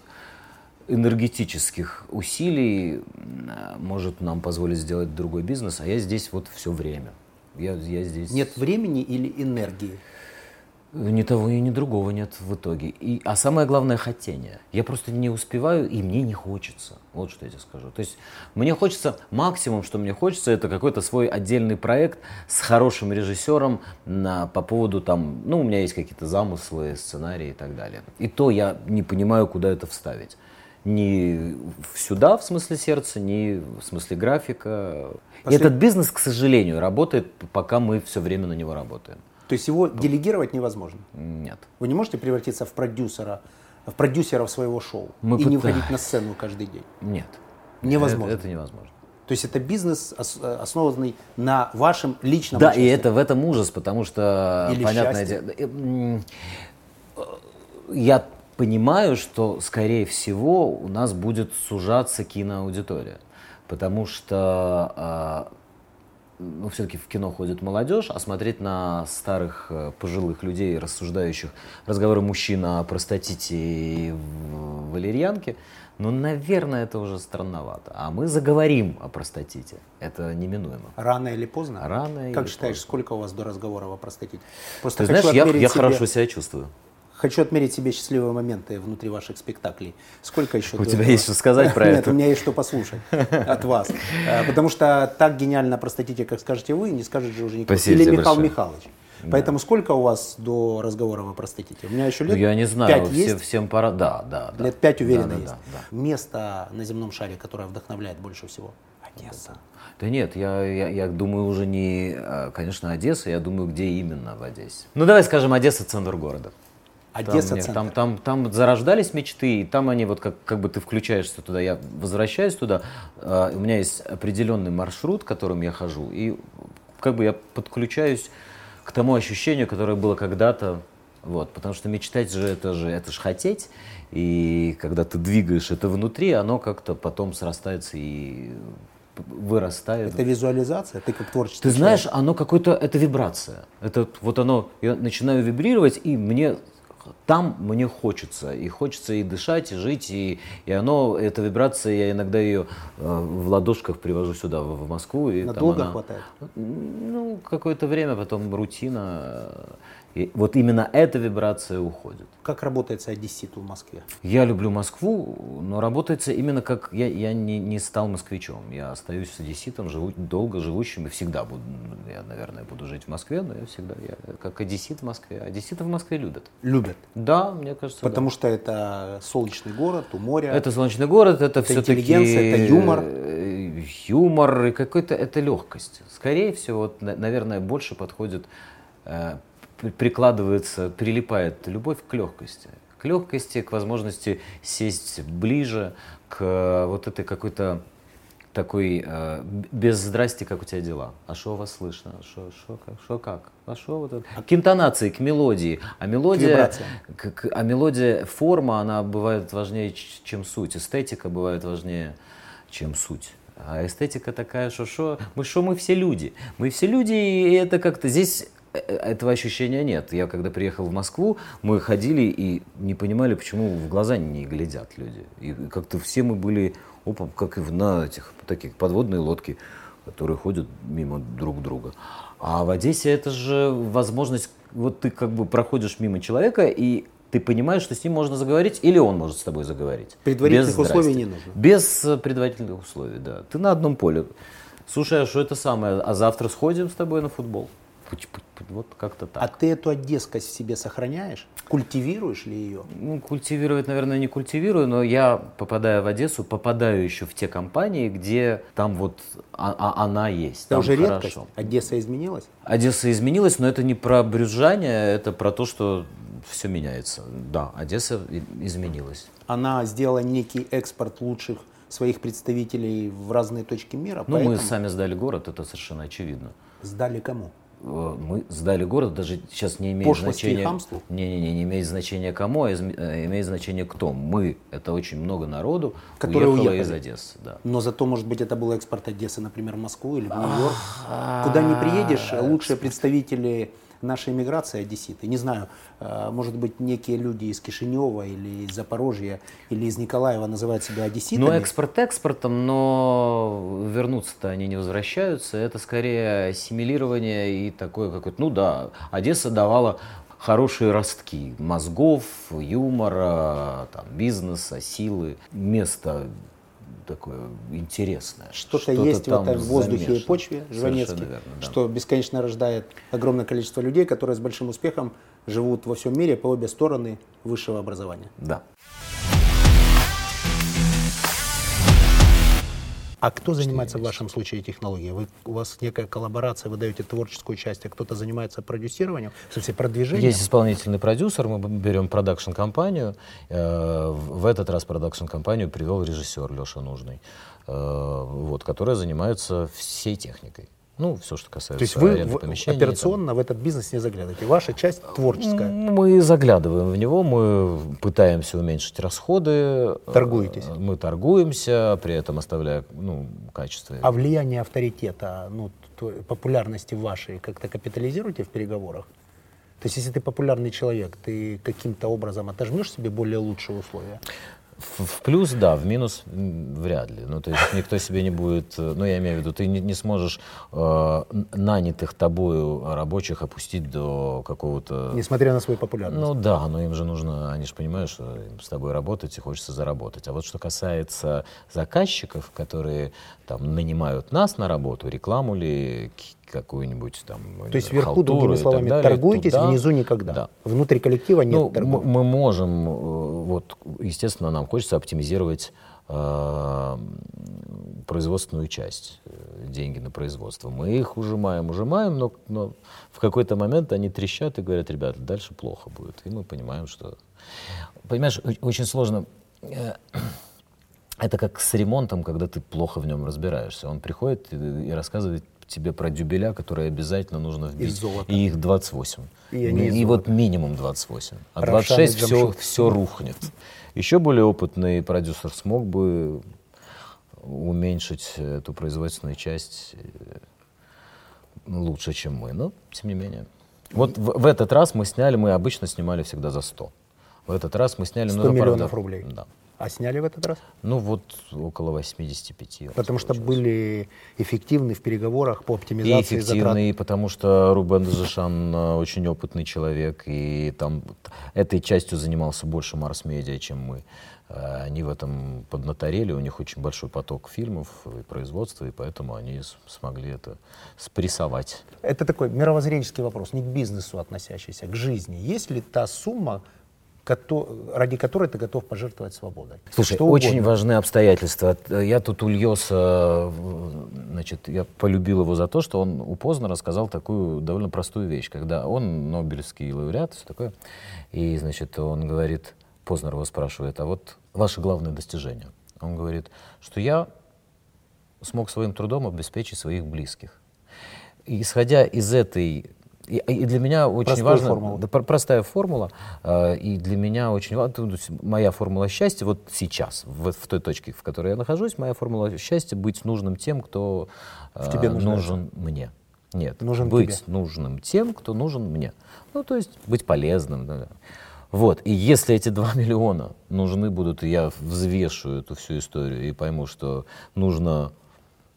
энергетических усилий может нам позволить сделать другой бизнес, а я здесь вот все время. Я, я здесь... Нет времени или энергии? Ни того и ни другого нет в итоге. И, а самое главное хотение. Я просто не успеваю, и мне не хочется. Вот что я тебе скажу. То есть мне хочется, максимум, что мне хочется, это какой-то свой отдельный проект с хорошим режиссером на, по поводу там, ну, у меня есть какие-то замыслы, сценарии и так далее. И то я не понимаю, куда это вставить. Ни сюда, в смысле сердца, ни в смысле графика. Послед- Этот бизнес, к сожалению, работает, пока мы все время на него работаем. То есть его делегировать невозможно. Нет. Вы не можете превратиться в продюсера, в продюсеров своего шоу Мы и не пытались. выходить на сцену каждый день. Нет. Невозможно. Это, это невозможно. То есть это бизнес, э, основанный на вашем личном Да, и участии. это в этом ужас, потому что, Или понятное счастье. дело, э, э, я понимаю, что, скорее всего, у нас будет сужаться киноаудитория, потому что ну, все-таки в кино ходит молодежь, а смотреть на старых э, пожилых людей, рассуждающих разговоры мужчин о простатите и валерьянке, ну, наверное, это уже странновато. А мы заговорим о простатите. Это неминуемо. Рано или поздно? Рано Как или считаешь, поздно. сколько у вас до разговора о простатите? Просто Ты знаешь, я, я себе- хорошо себя чувствую. Хочу отмерить себе счастливые моменты внутри ваших спектаклей. Сколько еще? У тебя этого? есть что сказать про Нет, это? у меня есть что послушать от вас. Э, Потому что так гениально простатите, как скажете вы, не скажет же уже никто. Спасибо Или Михаил. Михайлович. Поэтому сколько у вас до разговора о простатите? У меня еще Ну, лет я не знаю, пять все- есть. всем пора. Да, да, да. Лет пять уверенно Да, да, есть. да, да. Место на земном шаре, которое вдохновляет больше всего? Одесса. Да нет, я, я, я думаю уже не, а, конечно, Одесса, я думаю, где именно в Одессе. Ну давай скажем, Одесса центр города. Там, Одесса нет, центр. там, там, там зарождались мечты, и там они вот как, как бы ты включаешься туда, я возвращаюсь туда, а, у меня есть определенный маршрут, которым я хожу, и как бы я подключаюсь к тому ощущению, которое было когда-то, вот, потому что мечтать же это же это же хотеть, и когда ты двигаешь это внутри, оно как-то потом срастается и вырастает. Это визуализация? Ты как творческий Ты человек. знаешь, оно какое-то, это вибрация. Это вот оно, я начинаю вибрировать, и мне там мне хочется. И хочется и дышать, и жить, и, и оно, эта вибрация, я иногда ее э, в ладошках привожу сюда, в, в Москву. И Надолго она- хватает? Ну, какое-то время, потом рутина. Э, И вот именно эта вибрация уходит. Как работается одесситу в Москве? Я люблю Москву, но работается именно как... Я, я не, не стал москвичом. Я остаюсь с одесситом, живу, долго живущим и всегда буду... Я, наверное, буду жить в Москве, но я всегда... Я как одессит в Москве. Одесситы в Москве любят. Любят. Да, мне кажется, да. Потому что это солнечный город, у моря. Это солнечный город, это, все-таки... интеллигенция, это юмор. Юмор и какой-то... Это легкость. Скорее всего, вот, на- наверное, больше подходит... при- прикладывается, прилипает любовь к легкости. К легкости, к возможности сесть ближе, к э, вот этой какой-то такой э, без здрасти, как у тебя дела. А что у вас слышно? Что как? Шо как? А что вот это? К интонации, к мелодии. А мелодия, к- к- а мелодия, форма, она бывает важнее, чем суть. Эстетика бывает важнее, чем суть. А эстетика такая, что что, мы что, мы все люди. Мы все люди, и это как-то здесь этого ощущения нет. Я когда приехал в Москву, мы ходили и не понимали, почему в глаза не глядят люди. И как-то все мы были, опа, как и на этих таких подводные лодки, которые ходят мимо друг друга. А в Одессе это же возможность, вот ты как бы проходишь мимо человека, и ты понимаешь, что с ним можно заговорить, или он может с тобой заговорить. Предварительных Без условий не нужно. Без э, предварительных условий, да. Ты на одном поле. Слушай, а что это самое? А завтра сходим с тобой на футбол? Вот как-то так. А ты эту одесскость в себе сохраняешь? Культивируешь ли ее? Ну, культивировать, наверное, не культивирую, но я, попадая в Одессу, попадаю еще в те компании, где там вот а- а- она есть. Это там уже хорошо. редкость? Одесса изменилась? Одесса изменилась, но это не про брюзжание, это про то, что все меняется. Да, Одесса изменилась. Она сделала некий экспорт лучших своих представителей в разные точки мира, Ну, мы поэтому сами сдали город, это совершенно очевидно. сдали кому? Э, Мы сдали город, даже сейчас не имеет Пошлости и значения. хамству? Не-не-не, не имеет значения кому, а э, имеет значение кто. Мы. Это очень много народу Которые уехало уехали. из Одессы. Да. Но зато, может быть, это был экспорт Одессы, например, в Москву или в Нью-Йорк. Куда не приедешь, лучшие представители нашей эмиграции одесситы. Не знаю, э, может быть, некие люди из Кишинева или из Запорожья или из Николаева называют себя одесситами. Ну, экспорт экспортом, но вернуться-то они не возвращаются. Это скорее ассимилирование и такое какое-то... Ну да, Одесса давала хорошие ростки мозгов, юмора, там, бизнеса, силы. Место такое интересное. Что-то, есть в этом воздухе замешано. и почве Жванецке, верно, да. что бесконечно рождает огромное количество людей, которые с большим успехом живут во всем мире по обе стороны высшего образования. Да. А кто занимается в вашем случае технологией? Вы, у вас некая коллаборация, вы даете творческую часть, а кто-то занимается продюсированием, в смысле продвижением? Есть исполнительный продюсер, мы берем продакшн-компанию. Э, В этот раз продакшн-компанию привел режиссер Леша Нужный, э, вот, которая занимается всей техникой. Ну, все, что касается То есть вы в- операционно в этот бизнес не заглядываете. Ваша часть творческая. Мы заглядываем в него, мы пытаемся уменьшить расходы. Торгуетесь? Э, Мы торгуемся, при этом оставляя ну, качество. А влияние авторитета, ну, популярности вашей как-то капитализируете в переговорах? То есть, если ты популярный человек, ты каким-то образом отожмешь себе более лучшие условия? В, в плюс, да, в минус вряд ли. Ну, то есть никто себе не будет, э, ну, я имею в виду, ты не, не сможешь э, нанятых тобою рабочих опустить до какого-то... Несмотря на свою популярность. Ну да, но им же нужно, они же понимают, что им с тобой работать и хочется заработать. А вот что касается заказчиков, которые там нанимают нас на работу, рекламу ли, какую-нибудь там То есть вверху, другими словами, далее, торгуетесь, туда- внизу никогда. Да. Внутри коллектива нет Ну, торгов. мы можем, э, вот, естественно, нам хочется оптимизировать э, производственную часть, э, деньги на производство. Мы их ужимаем, ужимаем, но, но в какой-то момент они трещат и говорят, ребята, дальше плохо будет. И мы понимаем, что... Понимаешь, очень сложно... э, Это как с ремонтом, когда ты плохо в нем разбираешься. Он приходит и рассказывает тебе про дюбеля, которые обязательно нужно вбить. золота. И их 28. И они из и вот минимум 28. А Равшан 26 и все, все рухнет. Еще более опытный продюсер смог бы уменьшить эту производственную часть э, лучше, чем мы. Но, тем не менее. Вот в, в этот раз мы сняли, мы обычно снимали всегда за 100. В этот раз мы сняли... 100 ну, миллионов правда, рублей. Да. А сняли в этот раз? Ну вот около 85. у нас Потому что были эффективны в переговорах по И оптимизации затрат. эффективный, потому что Рубен Дежишан э, очень опытный человек, и там этой частью занимался больше Марс Медиа, чем мы. Э, Они в этом поднаторели, у них очень большой поток фильмов и производства, и поэтому они смогли это спрессовать. Это такой мировоззренческий вопрос, не к бизнесу относящийся, к жизни. Есть ли та сумма, ради которой ты готов пожертвовать свободой? Слушай, Что очень важны обстоятельства. Э, Я тут у Льоса, в- значит, я полюбил его за то, что он у Познера сказал такую довольно простую вещь, когда он Нобелевский лауреат, все такое, и, значит, он говорит, Познер его спрашивает, а вот ваше главное достижение? Он говорит, что я смог своим трудом обеспечить своих близких. И исходя из этой и, и для меня очень Простую важно, формулу. да, про- простая формула, э, и для меня очень важно, моя формула счастья вот сейчас, в, в той точке, в которой я нахожусь, моя формула счастья быть нужным тем, кто э, тебе нужен мне. Нет, Нужен быть тебе. нужным тем, кто нужен мне. Ну, то есть быть полезным. да. Вот, и если эти 2 миллиона нужны будут, и я взвешу эту всю историю и пойму, что нужно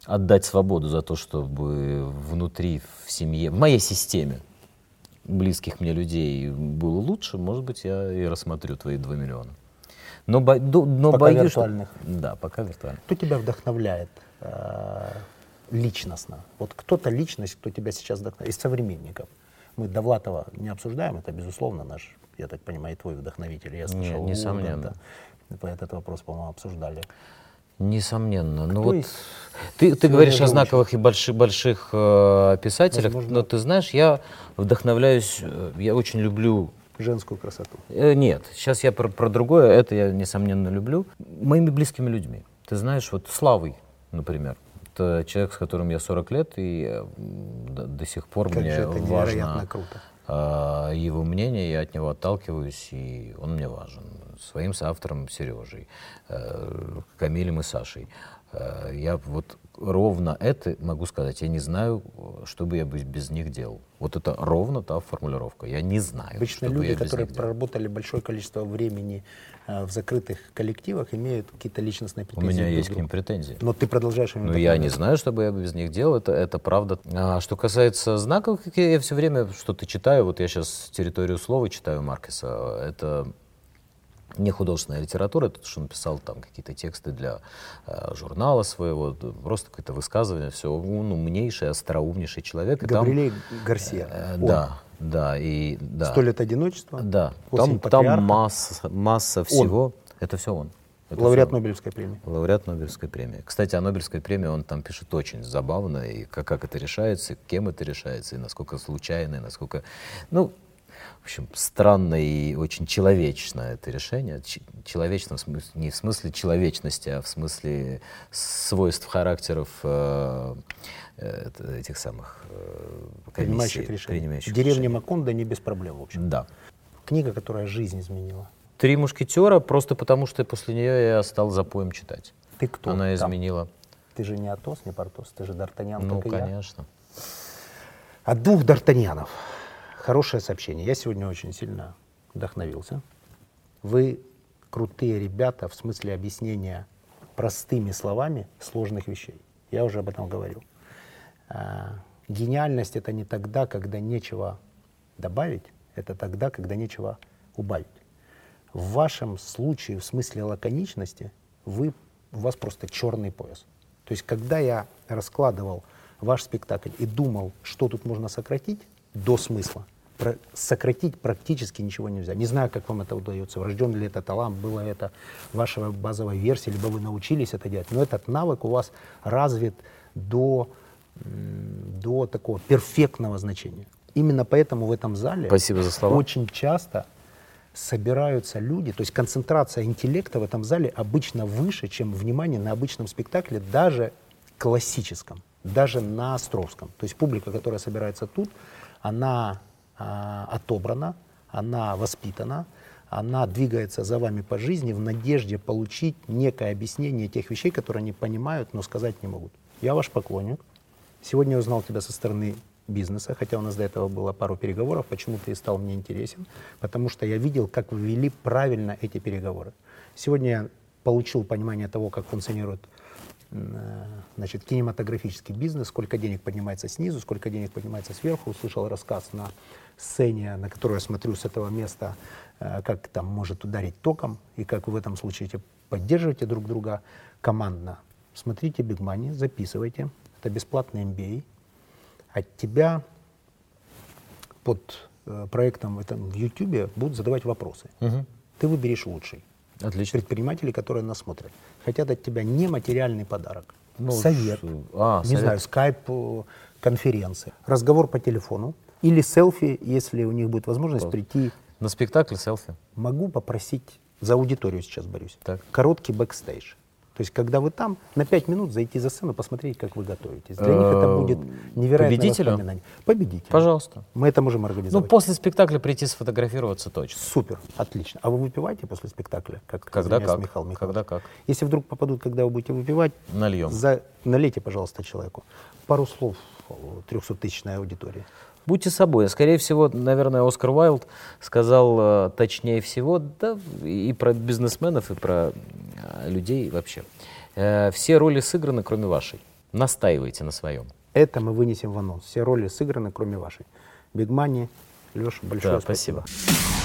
отдать свободу за то, чтобы внутри, в семье, в моей системе близких мне людей было лучше, может быть, я и рассмотрю твои 2 миллиона. Но, бо- ду- но Пока боюсь, виртуальных. Что... Да, пока виртуально. Кто тебя вдохновляет э, личностно? Вот кто-то личность, кто тебя сейчас вдохновляет, из современников. Мы Довлатова не обсуждаем, это, безусловно, наш, я так понимаю, твой вдохновитель. Я слышал, Не, несомненно. Урганта. Мы этот вопрос, по-моему, обсуждали. Несомненно. Ну Кто вот из ты, ты говоришь о знаковых и больших, больших э, писателях, Возможно. но ты знаешь, я вдохновляюсь, э, я очень люблю Женскую красоту. Э, Нет, сейчас я про, про другое, это я, несомненно, люблю. Моими близкими людьми. Ты знаешь, вот Славой, например. Это человек, с которым я 40 лет, и э, до, до сих пор Как мне же это невероятно важно круто. А, его мнение, я от него отталкиваюсь, и он мне важен. Своим соавтором Сережей, э, Камилем и Сашей. Э, Я вот ровно это могу сказать. Я не знаю, что бы я без них делал. Вот это ровно та формулировка. Я не знаю, Обычно люди, которые них делал. проработали большое количество времени э, в закрытых коллективах, имеют какие-то личностные У претензии. меня друг есть к ним претензии. Но ты продолжаешь им Ну, я не знаю, что бы я без них делал, это, это правда. А что касается знаков, я все время что-то читаю, вот я сейчас «Территорию слова» читаю Маркеса, это не художественная литература, это то, что он писал там какие-то тексты для э, журнала своего, просто какое-то высказывание, все, он умнейший, остроумнейший человек. Габриэль Гарсия. э, Он. да, да, и да. «Сто лет одиночества». Да, «Осень там, там патриарха». масса, масса всего. Это все он. Это Лауреат он. Нобелевской премии. Лауреат Нобелевской премии. Кстати, о Нобелевской премии он там пишет очень забавно, и как, как это решается, и кем это решается, и насколько случайно, и насколько... Ну, общем, странно и очень человечно это решение. Человечно не в смысле человечности, а в смысле свойств характеров э, э, этих самых э, комиссий, Принимающих решения. принимающих Деревня решений. Макондо не без проблем, в общем. Да. Книга, которая жизнь изменила. «Три мушкетера» просто потому, что после нее я стал запоем читать. Ты кто? Она там? изменила. Ты же не Атос, не Портос, ты же Д'Артаньян, Ну, и я. конечно. От двух Д'Артаньянов. Хорошее сообщение. Я сегодня очень сильно вдохновился. Вы крутые ребята в смысле объяснения простыми словами сложных вещей. Я уже об этом говорил. А, гениальность это не тогда, когда нечего добавить, это тогда, когда нечего убавить. В вашем случае, в смысле лаконичности, вы, у вас просто черный пояс. То есть, когда я раскладывал ваш спектакль и думал, что тут можно сократить до смысла, сократить практически ничего нельзя. Не знаю, как вам это удается, врожден ли это талант, было это ваша базовая версия, либо вы научились это делать, но этот навык у вас развит до, до такого перфектного значения. Именно поэтому в этом зале Спасибо за слова. очень часто собираются люди, то есть концентрация интеллекта в этом зале обычно выше, чем внимание на обычном спектакле, даже классическом, даже на Островском. То есть публика, которая собирается тут, она отобрана, она воспитана, она двигается за вами по жизни в надежде получить некое объяснение тех вещей, которые они понимают, но сказать не могут. Я ваш поклонник. Сегодня я узнал тебя со стороны бизнеса, хотя у нас до этого было пару переговоров, почему ты стал мне интересен, потому что я видел, как вы вели правильно эти переговоры. Сегодня я получил понимание того, как функционирует значит, кинематографический бизнес, сколько денег поднимается снизу, сколько денег поднимается сверху. Услышал рассказ на сцене, на которую я смотрю с этого места, э, как там может ударить током, и как вы в этом случае поддерживаете друг друга командно. Смотрите Big Money, записывайте. Это бесплатный MBA. От тебя под э, проектом в, этом, в YouTube будут задавать вопросы. Ты выберешь лучший. Отлично. Предприниматели, которые нас смотрят, хотят от тебя нематериальный подарок. Ну, совет. а, не совет. знаю, скайп, э, конференции. Разговор по телефону. Или селфи, если у них будет возможность прийти. На спектакле селфи. Могу попросить, за аудиторию сейчас борюсь, Так. короткий бэкстейдж. То есть, когда вы там, на пять минут зайти за сцену, посмотреть, как вы готовитесь. Для них это Э, будет невероятное победителю? воспоминание. Победитель. Пожалуйста. Мы это можем Ну, организовать. после спектакля прийти сфотографироваться точно. Супер, отлично. А вы выпиваете после спектакля? Как, Когда как. Михаил Михайлович? Когда как. Если вдруг попадут, когда вы будете выпивать, Нальем. за... налейте, пожалуйста, человеку. Пару слов 300-тысячной аудитории. Будьте собой. Скорее всего, наверное, Оскар Уайлд сказал э, точнее всего, да, и про бизнесменов, и про э, людей вообще. Э, все роли сыграны, кроме вашей. Настаивайте на своем. Это мы вынесем в анонс. Все роли сыграны, кроме вашей. Биг Мани, Леша, большое Да, спасибо. спасибо.